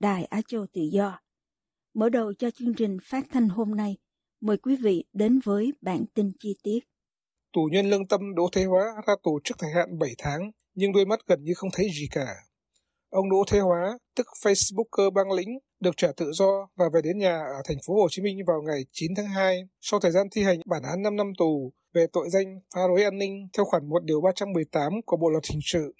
Đài Á Châu Tự Do. Mở đầu cho chương trình phát thanh hôm nay, mời quý vị đến với bản tin chi tiết. Tù nhân lương tâm Đỗ Thế Hóa ra tù trước thời hạn 7 tháng, nhưng đôi mắt gần như không thấy gì cả. Ông Đỗ Thế Hóa, tức Facebooker băng lĩnh, được trả tự do và về đến nhà ở thành phố Hồ Chí Minh vào ngày 9 tháng 2 sau thời gian thi hành bản án 5 năm tù về tội danh phá rối an ninh theo khoản 1 điều 318 của Bộ luật hình sự.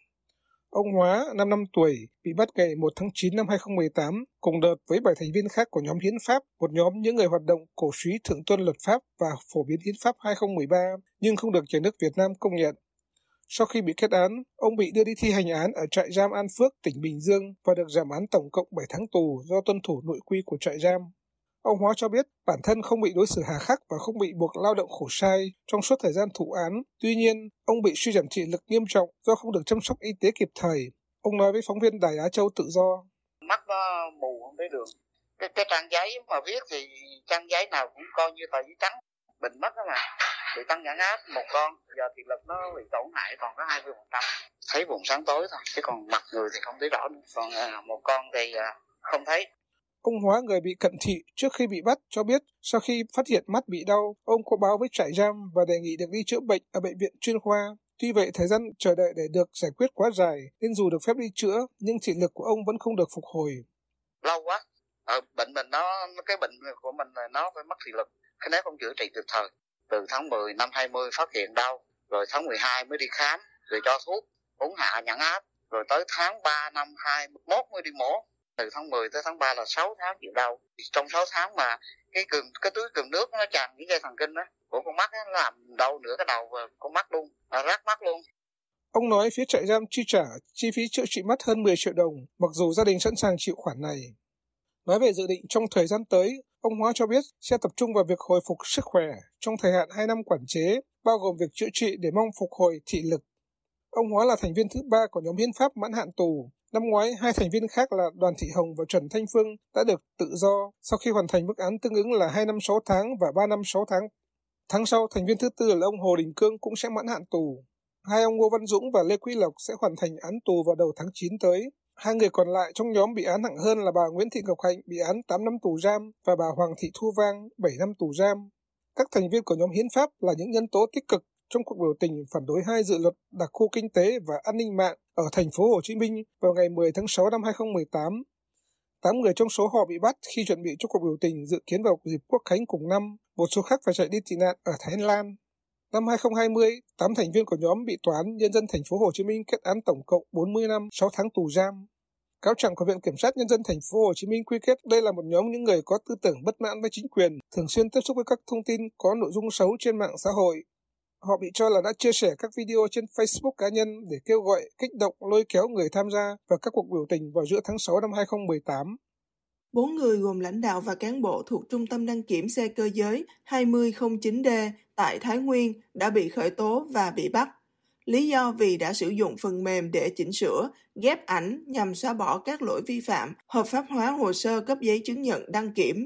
Ông Hóa, 5 năm tuổi, bị bắt ngày 1 tháng 9 năm 2018, cùng đợt với 7 thành viên khác của nhóm Hiến pháp, một nhóm những người hoạt động cổ suý thượng tuân luật pháp và phổ biến Hiến pháp 2013, nhưng không được nhà nước Việt Nam công nhận. Sau khi bị kết án, ông bị đưa đi thi hành án ở trại giam An Phước, tỉnh Bình Dương và được giảm án tổng cộng 7 tháng tù do tuân thủ nội quy của trại giam. Ông Hóa cho biết bản thân không bị đối xử hà khắc và không bị buộc lao động khổ sai trong suốt thời gian thụ án. Tuy nhiên, ông bị suy giảm thị lực nghiêm trọng do không được chăm sóc y tế kịp thời. Ông nói với phóng viên Đài Á Châu tự do. Mắt nó mù không thấy đường. Cái, cái trang giấy mà viết thì trang giấy nào cũng coi như tờ giấy trắng. Bệnh mất đó mà. Bị tăng nhãn áp một con, giờ thị lực nó bị tổn hại còn có 20%. Thấy vùng sáng tối thôi, chứ còn mặt người thì không thấy rõ nữa. Còn à, một con thì à, không thấy Ông Hóa người bị cận thị trước khi bị bắt cho biết sau khi phát hiện mắt bị đau, ông có báo với trại giam và đề nghị được đi chữa bệnh ở bệnh viện chuyên khoa. Tuy vậy, thời gian chờ đợi để được giải quyết quá dài, nên dù được phép đi chữa, nhưng thị lực của ông vẫn không được phục hồi. Lâu quá. Ờ, bệnh mình nó, cái bệnh của mình là nó phải mất thị lực. Cái nếu không chữa trị kịp thời. Từ tháng 10 năm 20 phát hiện đau, rồi tháng 12 mới đi khám, rồi cho thuốc, uống hạ nhãn áp, rồi tới tháng 3 năm 21 mới đi mổ từ tháng 10 tới tháng 3 là 6 tháng chịu đau trong 6 tháng mà cái cường cái túi cường nước nó tràn cái dây thần kinh đó của con mắt nó làm đau nửa cái đầu và con mắt luôn à, rác mắt luôn Ông nói phía trại giam chi trả chi phí chữa trị mắt hơn 10 triệu đồng, mặc dù gia đình sẵn sàng chịu khoản này. Nói về dự định trong thời gian tới, ông Hóa cho biết sẽ tập trung vào việc hồi phục sức khỏe trong thời hạn 2 năm quản chế, bao gồm việc chữa trị để mong phục hồi thị lực. Ông Hóa là thành viên thứ ba của nhóm hiến pháp mãn hạn tù, Năm ngoái, hai thành viên khác là Đoàn Thị Hồng và Trần Thanh Phương đã được tự do sau khi hoàn thành mức án tương ứng là 2 năm 6 tháng và 3 năm 6 tháng. Tháng sau, thành viên thứ tư là ông Hồ Đình Cương cũng sẽ mãn hạn tù. Hai ông Ngô Văn Dũng và Lê Quý Lộc sẽ hoàn thành án tù vào đầu tháng 9 tới. Hai người còn lại trong nhóm bị án nặng hơn là bà Nguyễn Thị Ngọc Hạnh bị án 8 năm tù giam và bà Hoàng Thị Thu Vang 7 năm tù giam. Các thành viên của nhóm hiến pháp là những nhân tố tích cực trong cuộc biểu tình phản đối hai dự luật đặc khu kinh tế và an ninh mạng ở thành phố Hồ Chí Minh vào ngày 10 tháng 6 năm 2018. Tám người trong số họ bị bắt khi chuẩn bị cho cuộc biểu tình dự kiến vào dịp quốc khánh cùng năm, một số khác phải chạy đi tị nạn ở Thái Lan. Năm 2020, 8 thành viên của nhóm bị tòa án nhân dân thành phố Hồ Chí Minh kết án tổng cộng 40 năm 6 tháng tù giam. Cáo trạng của Viện Kiểm sát Nhân dân thành phố Hồ Chí Minh quy kết đây là một nhóm những người có tư tưởng bất mãn với chính quyền, thường xuyên tiếp xúc với các thông tin có nội dung xấu trên mạng xã hội, Họ bị cho là đã chia sẻ các video trên Facebook cá nhân để kêu gọi, kích động, lôi kéo người tham gia vào các cuộc biểu tình vào giữa tháng 6 năm 2018. Bốn người gồm lãnh đạo và cán bộ thuộc Trung tâm đăng kiểm xe cơ giới 2009D tại Thái Nguyên đã bị khởi tố và bị bắt. Lý do vì đã sử dụng phần mềm để chỉnh sửa, ghép ảnh nhằm xóa bỏ các lỗi vi phạm, hợp pháp hóa hồ sơ cấp giấy chứng nhận đăng kiểm,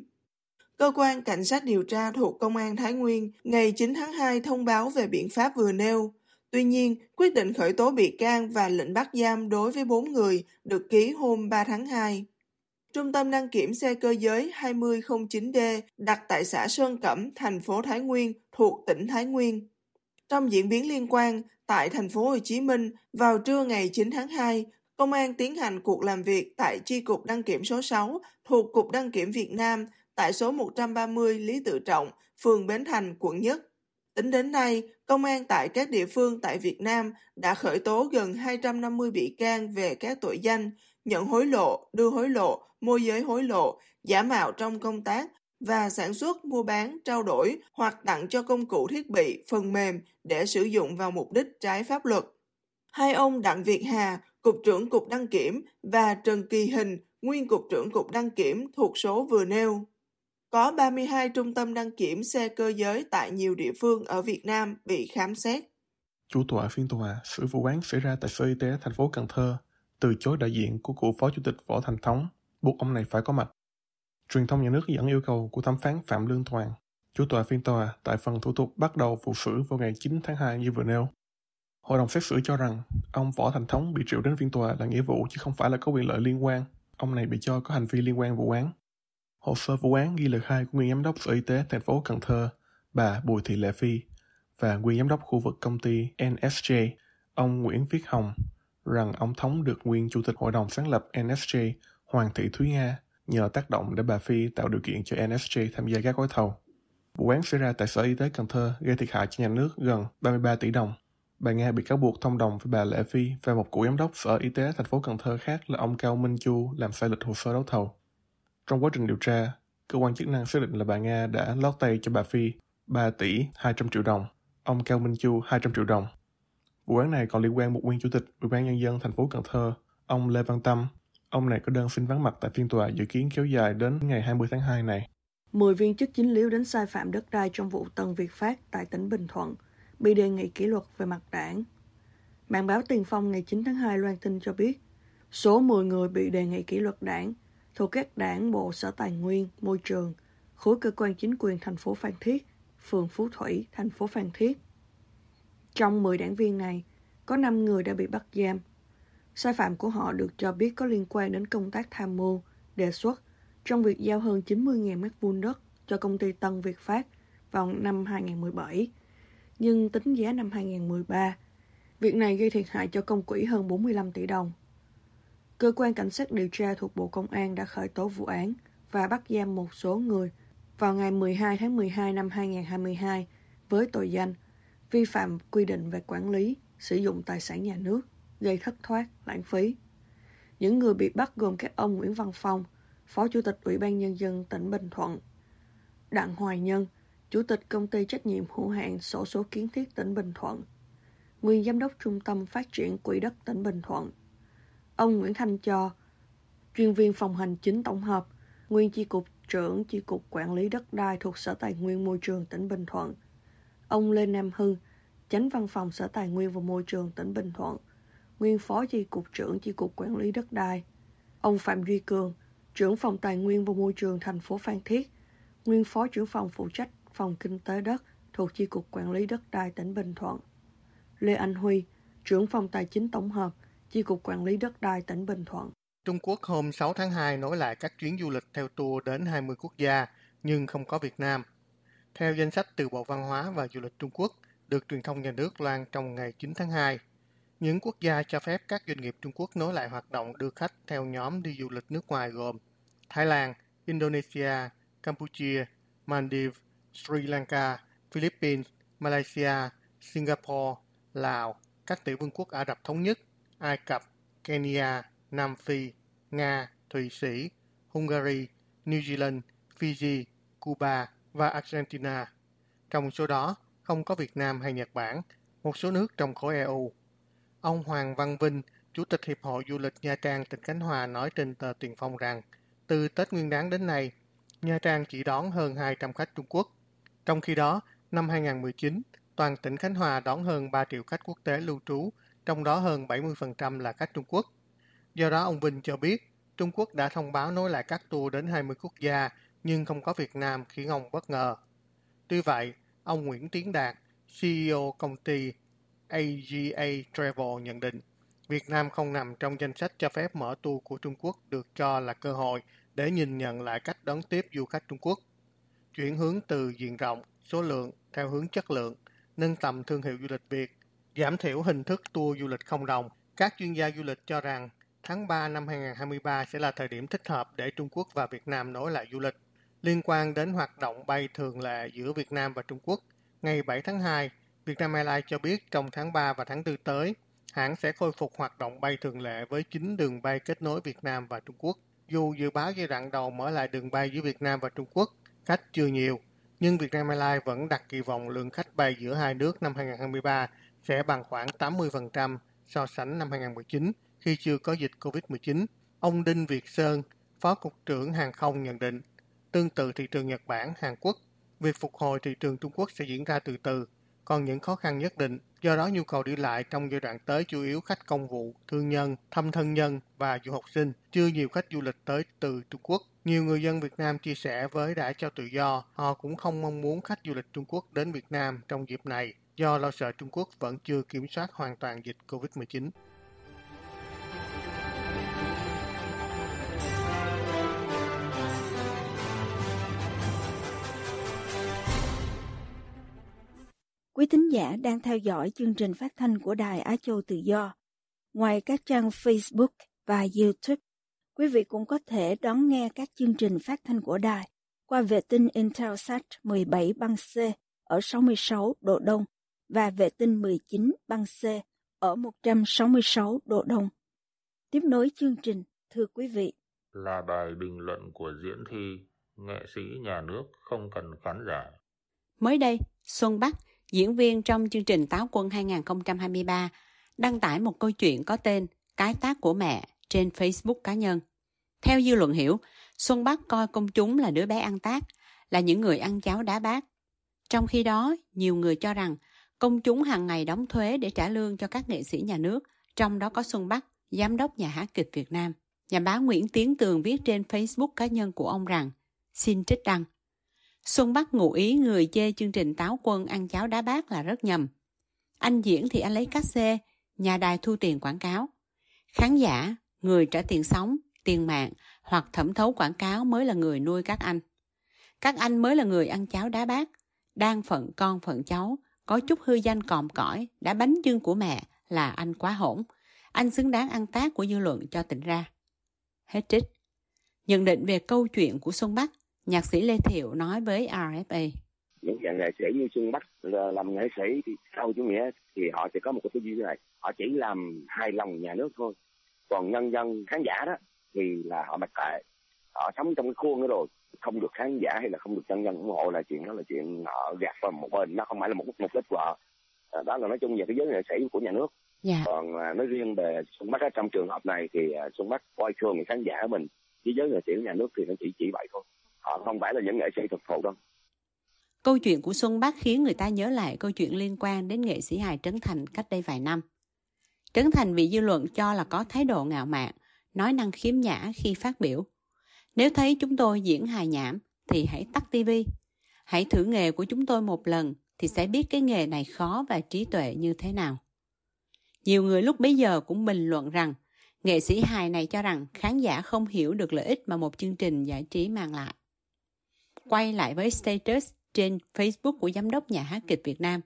Cơ quan Cảnh sát điều tra thuộc Công an Thái Nguyên ngày 9 tháng 2 thông báo về biện pháp vừa nêu. Tuy nhiên, quyết định khởi tố bị can và lệnh bắt giam đối với 4 người được ký hôm 3 tháng 2. Trung tâm đăng kiểm xe cơ giới 2009D đặt tại xã Sơn Cẩm, thành phố Thái Nguyên thuộc tỉnh Thái Nguyên. Trong diễn biến liên quan, Tại thành phố Hồ Chí Minh, vào trưa ngày 9 tháng 2, Công an tiến hành cuộc làm việc tại Chi cục đăng kiểm số 6 thuộc Cục Đăng kiểm Việt Nam tại số 130 Lý Tự Trọng, phường Bến Thành, quận Nhất. Tính đến nay, công an tại các địa phương tại Việt Nam đã khởi tố gần 250 bị can về các tội danh nhận hối lộ, đưa hối lộ, môi giới hối lộ, giả mạo trong công tác và sản xuất, mua bán, trao đổi hoặc tặng cho công cụ thiết bị, phần mềm để sử dụng vào mục đích trái pháp luật. Hai ông Đặng Việt Hà, Cục trưởng Cục Đăng Kiểm và Trần Kỳ Hình, nguyên Cục trưởng Cục Đăng Kiểm thuộc số vừa nêu. Có 32 trung tâm đăng kiểm xe cơ giới tại nhiều địa phương ở Việt Nam bị khám xét. Chủ tọa phiên tòa sự vụ án xảy ra tại Sở Y tế thành phố Cần Thơ từ chối đại diện của cựu Phó Chủ tịch Võ Thành Thống, buộc ông này phải có mặt. Truyền thông nhà nước dẫn yêu cầu của thẩm phán Phạm Lương Toàn, chủ tọa phiên tòa tại phần thủ tục bắt đầu vụ xử vào ngày 9 tháng 2 như vừa nêu. Hội đồng xét xử cho rằng ông Võ Thành Thống bị triệu đến phiên tòa là nghĩa vụ chứ không phải là có quyền lợi liên quan. Ông này bị cho có hành vi liên quan vụ án. Hồ sơ vụ án ghi lời khai của nguyên giám đốc Sở Y tế thành phố Cần Thơ, bà Bùi Thị Lệ Phi và nguyên giám đốc khu vực công ty NSJ, ông Nguyễn Viết Hồng, rằng ông Thống được nguyên chủ tịch hội đồng sáng lập NSJ Hoàng Thị Thúy Nga nhờ tác động để bà Phi tạo điều kiện cho NSJ tham gia các gói thầu. Vụ án xảy ra tại Sở Y tế Cần Thơ gây thiệt hại cho nhà nước gần 33 tỷ đồng. Bà Nga bị cáo buộc thông đồng với bà Lệ Phi và một cựu giám đốc Sở Y tế thành phố Cần Thơ khác là ông Cao Minh Chu làm sai lệch hồ sơ đấu thầu. Trong quá trình điều tra, cơ quan chức năng xác định là bà Nga đã lót tay cho bà Phi 3 tỷ 200 triệu đồng, ông Cao Minh Chu 200 triệu đồng. Vụ án này còn liên quan một nguyên chủ tịch Ủy ban nhân dân thành phố Cần Thơ, ông Lê Văn Tâm. Ông này có đơn xin vắng mặt tại phiên tòa dự kiến kéo dài đến ngày 20 tháng 2 này. 10 viên chức chính liếu đến sai phạm đất đai trong vụ Tân Việt Phát tại tỉnh Bình Thuận bị đề nghị kỷ luật về mặt đảng. Mạng báo Tiền Phong ngày 9 tháng 2 loan tin cho biết, số 10 người bị đề nghị kỷ luật đảng thuộc các đảng bộ Sở Tài nguyên, Môi trường, khối cơ quan chính quyền thành phố Phan Thiết, phường Phú Thủy, thành phố Phan Thiết. Trong 10 đảng viên này, có 5 người đã bị bắt giam. Sai phạm của họ được cho biết có liên quan đến công tác tham mưu, đề xuất trong việc giao hơn 90.000 m2 đất cho công ty Tân Việt Phát vào năm 2017 nhưng tính giá năm 2013, việc này gây thiệt hại cho công quỹ hơn 45 tỷ đồng. Cơ quan cảnh sát điều tra thuộc Bộ Công an đã khởi tố vụ án và bắt giam một số người vào ngày 12 tháng 12 năm 2022 với tội danh vi phạm quy định về quản lý, sử dụng tài sản nhà nước, gây thất thoát, lãng phí. Những người bị bắt gồm các ông Nguyễn Văn Phong, Phó Chủ tịch Ủy ban Nhân dân tỉnh Bình Thuận, Đặng Hoài Nhân, Chủ tịch Công ty Trách nhiệm hữu hạn sổ số kiến thiết tỉnh Bình Thuận, nguyên Giám đốc Trung tâm Phát triển Quỹ đất tỉnh Bình Thuận, ông Nguyễn Thanh Cho, chuyên viên phòng hành chính tổng hợp, nguyên chi cục trưởng chi cục quản lý đất đai thuộc Sở Tài nguyên Môi trường tỉnh Bình Thuận, ông Lê Nam Hưng, chánh văn phòng Sở Tài nguyên và Môi trường tỉnh Bình Thuận, nguyên phó chi cục trưởng chi cục quản lý đất đai, ông Phạm Duy Cường, trưởng phòng Tài nguyên và Môi trường thành phố Phan Thiết, nguyên phó trưởng phòng phụ trách phòng kinh tế đất thuộc Chi cục Quản lý đất đai tỉnh Bình Thuận. Lê Anh Huy, trưởng phòng tài chính tổng hợp, Chi cục Quản lý đất đai tỉnh Bình Thuận. Trung Quốc hôm 6 tháng 2 nối lại các chuyến du lịch theo tour đến 20 quốc gia, nhưng không có Việt Nam. Theo danh sách từ Bộ Văn hóa và Du lịch Trung Quốc, được truyền thông nhà nước loan trong ngày 9 tháng 2, những quốc gia cho phép các doanh nghiệp Trung Quốc nối lại hoạt động đưa khách theo nhóm đi du lịch nước ngoài gồm Thái Lan, Indonesia, Campuchia, Maldives, Sri Lanka, Philippines, Malaysia, Singapore, Lào, các tiểu vương quốc Ả Rập Thống Nhất, Ai Cập, Kenya, Nam Phi, Nga, Thụy Sĩ, Hungary, New Zealand, Fiji, Cuba và Argentina. Trong số đó, không có Việt Nam hay Nhật Bản, một số nước trong khối EU. Ông Hoàng Văn Vinh, Chủ tịch Hiệp hội Du lịch Nha Trang tỉnh Khánh Hòa nói trên tờ Tiền Phong rằng, từ Tết Nguyên đáng đến nay, Nha Trang chỉ đón hơn 200 khách Trung Quốc. Trong khi đó, năm 2019, toàn tỉnh Khánh Hòa đón hơn 3 triệu khách quốc tế lưu trú, trong đó hơn 70% là khách Trung Quốc. Do đó, ông Vinh cho biết, Trung Quốc đã thông báo nối lại các tour đến 20 quốc gia, nhưng không có Việt Nam khiến ông bất ngờ. Tuy vậy, ông Nguyễn Tiến Đạt, CEO công ty AGA Travel nhận định, Việt Nam không nằm trong danh sách cho phép mở tour của Trung Quốc được cho là cơ hội để nhìn nhận lại cách đón tiếp du khách Trung Quốc chuyển hướng từ diện rộng, số lượng theo hướng chất lượng, nâng tầm thương hiệu du lịch Việt giảm thiểu hình thức tour du lịch không đồng. Các chuyên gia du lịch cho rằng tháng 3 năm 2023 sẽ là thời điểm thích hợp để Trung Quốc và Việt Nam nối lại du lịch. Liên quan đến hoạt động bay thường lệ giữa Việt Nam và Trung Quốc, ngày 7 tháng 2, Vietnam Airlines cho biết trong tháng 3 và tháng 4 tới, hãng sẽ khôi phục hoạt động bay thường lệ với 9 đường bay kết nối Việt Nam và Trung Quốc. Dù dự báo giai đoạn đầu mở lại đường bay giữa Việt Nam và Trung Quốc, khách chưa nhiều, nhưng Vietnam Airlines vẫn đặt kỳ vọng lượng khách bay giữa hai nước năm 2023 sẽ bằng khoảng 80% so sánh năm 2019 khi chưa có dịch COVID-19. Ông Đinh Việt Sơn, Phó Cục trưởng Hàng không nhận định, tương tự thị trường Nhật Bản, Hàn Quốc, việc phục hồi thị trường Trung Quốc sẽ diễn ra từ từ, còn những khó khăn nhất định. Do đó nhu cầu đi lại trong giai đoạn tới chủ yếu khách công vụ, thương nhân, thăm thân nhân và du học sinh, chưa nhiều khách du lịch tới từ Trung Quốc. Nhiều người dân Việt Nam chia sẻ với đã cho tự do, họ cũng không mong muốn khách du lịch Trung Quốc đến Việt Nam trong dịp này do lo sợ Trung Quốc vẫn chưa kiểm soát hoàn toàn dịch COVID-19. Quý thính giả đang theo dõi chương trình phát thanh của Đài Á Châu Tự Do. Ngoài các trang Facebook và YouTube, quý vị cũng có thể đón nghe các chương trình phát thanh của đài qua vệ tinh Intelsat 17 băng C ở 66 độ Đông và vệ tinh 19 băng C ở 166 độ Đông. Tiếp nối chương trình, thưa quý vị. Là bài bình luận của diễn thi, nghệ sĩ nhà nước không cần khán giả. Mới đây, Xuân Bắc, diễn viên trong chương trình Táo Quân 2023, đăng tải một câu chuyện có tên Cái tác của mẹ trên Facebook cá nhân. Theo dư luận hiểu, Xuân Bắc coi công chúng là đứa bé ăn tác, là những người ăn cháo đá bát. Trong khi đó, nhiều người cho rằng công chúng hàng ngày đóng thuế để trả lương cho các nghệ sĩ nhà nước, trong đó có Xuân Bắc, giám đốc nhà hát kịch Việt Nam. Nhà báo Nguyễn Tiến Tường viết trên Facebook cá nhân của ông rằng, xin trích đăng. Xuân Bắc ngụ ý người chê chương trình táo quân ăn cháo đá bát là rất nhầm. Anh diễn thì anh lấy cát xê, nhà đài thu tiền quảng cáo. Khán giả, người trả tiền sống, tiền mạng hoặc thẩm thấu quảng cáo mới là người nuôi các anh. Các anh mới là người ăn cháo đá bát, đang phận con phận cháu, có chút hư danh còm cõi, đã bánh dương của mẹ là anh quá hỗn. Anh xứng đáng ăn tác của dư luận cho tỉnh ra. Hết trích. Nhận định về câu chuyện của Xuân Bắc, nhạc sĩ Lê Thiệu nói với RFA. Những dạng nghệ sĩ như Xuân Bắc làm nghệ sĩ thì sau chủ nghĩa thì họ sẽ có một cái tư duy như này. Họ chỉ làm hài lòng nhà nước thôi. Còn nhân dân khán giả đó thì là họ mặc kệ. Họ sống trong cái khuôn đó rồi không được khán giả hay là không được nhân dân ủng hộ là chuyện đó là chuyện họ gạt vào một bên nó không phải là một mục đích của họ đó là nói chung về cái giới nghệ sĩ của nhà nước dạ. còn à, nói riêng về xuân bắc trong trường hợp này thì à, xuân bắc coi thường khán giả của mình với giới nghệ sĩ của nhà nước thì nó chỉ chỉ vậy thôi họ không phải là những nghệ sĩ thực thụ đâu Câu chuyện của Xuân Bắc khiến người ta nhớ lại câu chuyện liên quan đến nghệ sĩ hài Trấn Thành cách đây vài năm. Trấn Thành bị dư luận cho là có thái độ ngạo mạn, nói năng khiếm nhã khi phát biểu. Nếu thấy chúng tôi diễn hài nhảm thì hãy tắt tivi. Hãy thử nghề của chúng tôi một lần thì sẽ biết cái nghề này khó và trí tuệ như thế nào. Nhiều người lúc bấy giờ cũng bình luận rằng nghệ sĩ hài này cho rằng khán giả không hiểu được lợi ích mà một chương trình giải trí mang lại. Quay lại với status trên Facebook của giám đốc nhà hát kịch Việt Nam,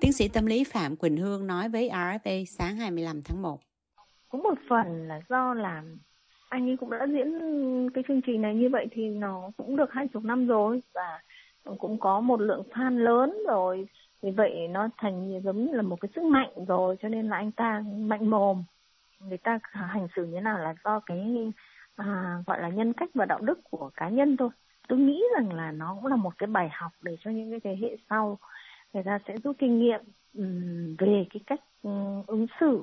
tiến sĩ tâm lý Phạm Quỳnh Hương nói với RFA sáng 25 tháng 1. Có một phần là do làm anh ấy cũng đã diễn cái chương trình này như vậy thì nó cũng được hai chục năm rồi và cũng có một lượng fan lớn rồi. Vì vậy nó thành giống như là một cái sức mạnh rồi cho nên là anh ta mạnh mồm. Người ta hành xử như nào là do cái à, gọi là nhân cách và đạo đức của cá nhân thôi. Tôi nghĩ rằng là nó cũng là một cái bài học để cho những cái thế hệ sau người ta sẽ rút kinh nghiệm về cái cách ứng xử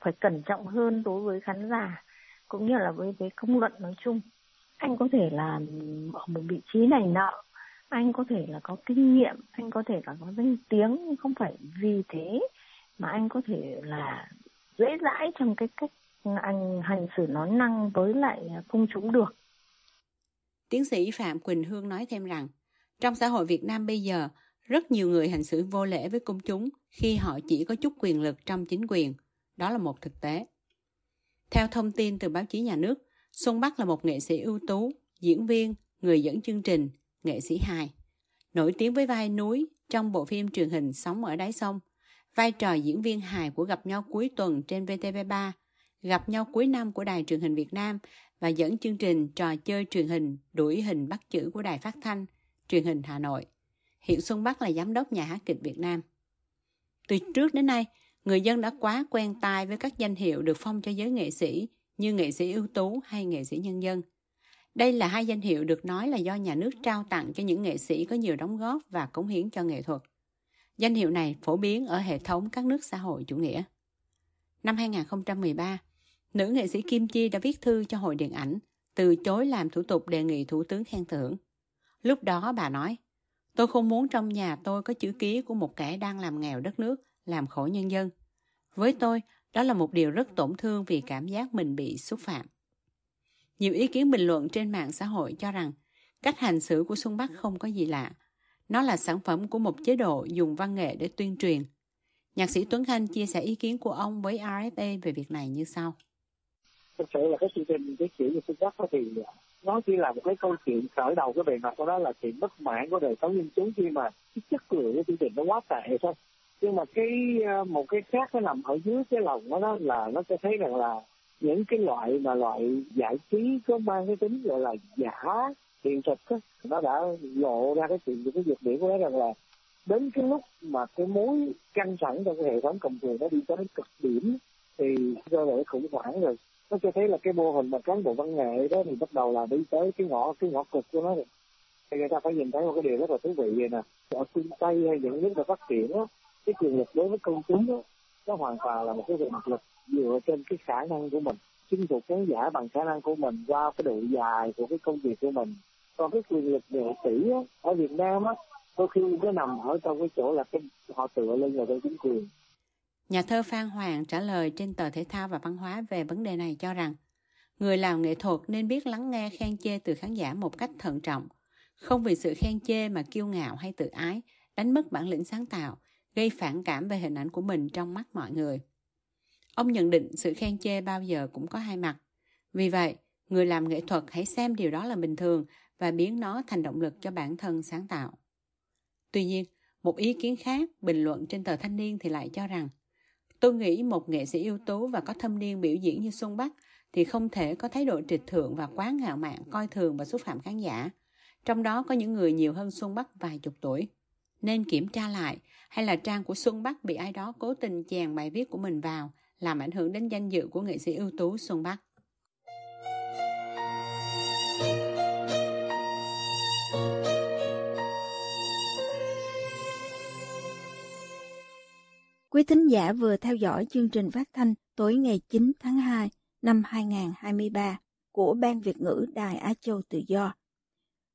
phải cẩn trọng hơn đối với khán giả cũng như là với với công luận nói chung anh có thể là ở một vị trí này nọ anh có thể là có kinh nghiệm anh có thể là có danh tiếng nhưng không phải vì thế mà anh có thể là dễ dãi trong cái cách anh hành xử nói năng với lại công chúng được Tiến sĩ Phạm Quỳnh Hương nói thêm rằng, trong xã hội Việt Nam bây giờ, rất nhiều người hành xử vô lễ với công chúng khi họ chỉ có chút quyền lực trong chính quyền. Đó là một thực tế. Theo thông tin từ báo chí nhà nước, Xuân Bắc là một nghệ sĩ ưu tú, diễn viên, người dẫn chương trình, nghệ sĩ hài. Nổi tiếng với vai núi trong bộ phim truyền hình Sống ở đáy sông vai trò diễn viên hài của Gặp nhau cuối tuần trên VTV3, Gặp nhau cuối năm của Đài truyền hình Việt Nam và dẫn chương trình trò chơi truyền hình đuổi hình bắt chữ của Đài Phát thanh, truyền hình Hà Nội. Hiện Xuân Bắc là giám đốc nhà hát kịch Việt Nam. Từ trước đến nay, người dân đã quá quen tai với các danh hiệu được phong cho giới nghệ sĩ như nghệ sĩ ưu tú hay nghệ sĩ nhân dân. Đây là hai danh hiệu được nói là do nhà nước trao tặng cho những nghệ sĩ có nhiều đóng góp và cống hiến cho nghệ thuật. Danh hiệu này phổ biến ở hệ thống các nước xã hội chủ nghĩa. Năm 2013, nữ nghệ sĩ Kim Chi đã viết thư cho Hội Điện ảnh, từ chối làm thủ tục đề nghị Thủ tướng khen thưởng. Lúc đó bà nói, tôi không muốn trong nhà tôi có chữ ký của một kẻ đang làm nghèo đất nước, làm khổ nhân dân. Với tôi, đó là một điều rất tổn thương vì cảm giác mình bị xúc phạm. Nhiều ý kiến bình luận trên mạng xã hội cho rằng cách hành xử của Xuân Bắc không có gì lạ. Nó là sản phẩm của một chế độ dùng văn nghệ để tuyên truyền. Nhạc sĩ Tuấn Khanh chia sẻ ý kiến của ông với RFA về việc này như sau. Thực sự là cái chương trình cái kiểu như Xuân Bắc thì à, nó chỉ là một cái câu chuyện khởi đầu cái bề mặt của đó là chuyện bất mãn của đời sống nhân chúng khi mà cái chất lượng của chương trình nó quá tệ thôi nhưng mà cái ờ, một cái khác nó nằm ở dưới cái lòng đó, nó là nó sẽ thấy rằng là những cái loại mà loại giải trí có mang cái tính gọi là giả hiện thực đó, nó đã lộ ra cái chuyện cái nhược điểm của nó rằng là đến cái lúc mà cái mối căng thẳng trong cái hệ thống cầm quyền nó đi tới cực điểm thì do là khủng hoảng rồi. Nó cho thấy là cái mô hình mà cán bộ văn nghệ đó thì bắt đầu là đi tới cái ngõ cái ngõ cực của nó rồi. Thì người ta phải nhìn thấy một cái điều rất là thú vị vậy nè. Ở phương tây hay những nước đã phát triển đó cái quyền lực đối với công chúng đó, nó hoàn toàn là một cái quyền lực. Dựa trên cái khả năng của mình chinh phục khán giả bằng khả năng của mình qua cái độ dài của cái công việc của mình. Còn cái quyền lực nghệ sĩ á, ở Việt Nam á đôi khi nó nằm ở trong cái chỗ là cái họ tựa lên vào chính quyền. Nhà thơ Phan Hoàng trả lời trên tờ Thể thao và Văn hóa về vấn đề này cho rằng người làm nghệ thuật nên biết lắng nghe khen chê từ khán giả một cách thận trọng, không vì sự khen chê mà kiêu ngạo hay tự ái, đánh mất bản lĩnh sáng tạo, gây phản cảm về hình ảnh của mình trong mắt mọi người. Ông nhận định sự khen chê bao giờ cũng có hai mặt. Vì vậy, người làm nghệ thuật hãy xem điều đó là bình thường và biến nó thành động lực cho bản thân sáng tạo. Tuy nhiên, một ý kiến khác bình luận trên tờ Thanh niên thì lại cho rằng tôi nghĩ một nghệ sĩ ưu tú và có thâm niên biểu diễn như Xuân Bắc thì không thể có thái độ trịch thượng và quá ngạo mạn coi thường và xúc phạm khán giả. Trong đó có những người nhiều hơn Xuân Bắc vài chục tuổi. Nên kiểm tra lại hay là trang của Xuân Bắc bị ai đó cố tình chèn bài viết của mình vào, làm ảnh hưởng đến danh dự của nghệ sĩ ưu tú Xuân Bắc. Quý thính giả vừa theo dõi chương trình phát thanh tối ngày 9 tháng 2 năm 2023 của Ban Việt ngữ Đài Á Châu Tự Do.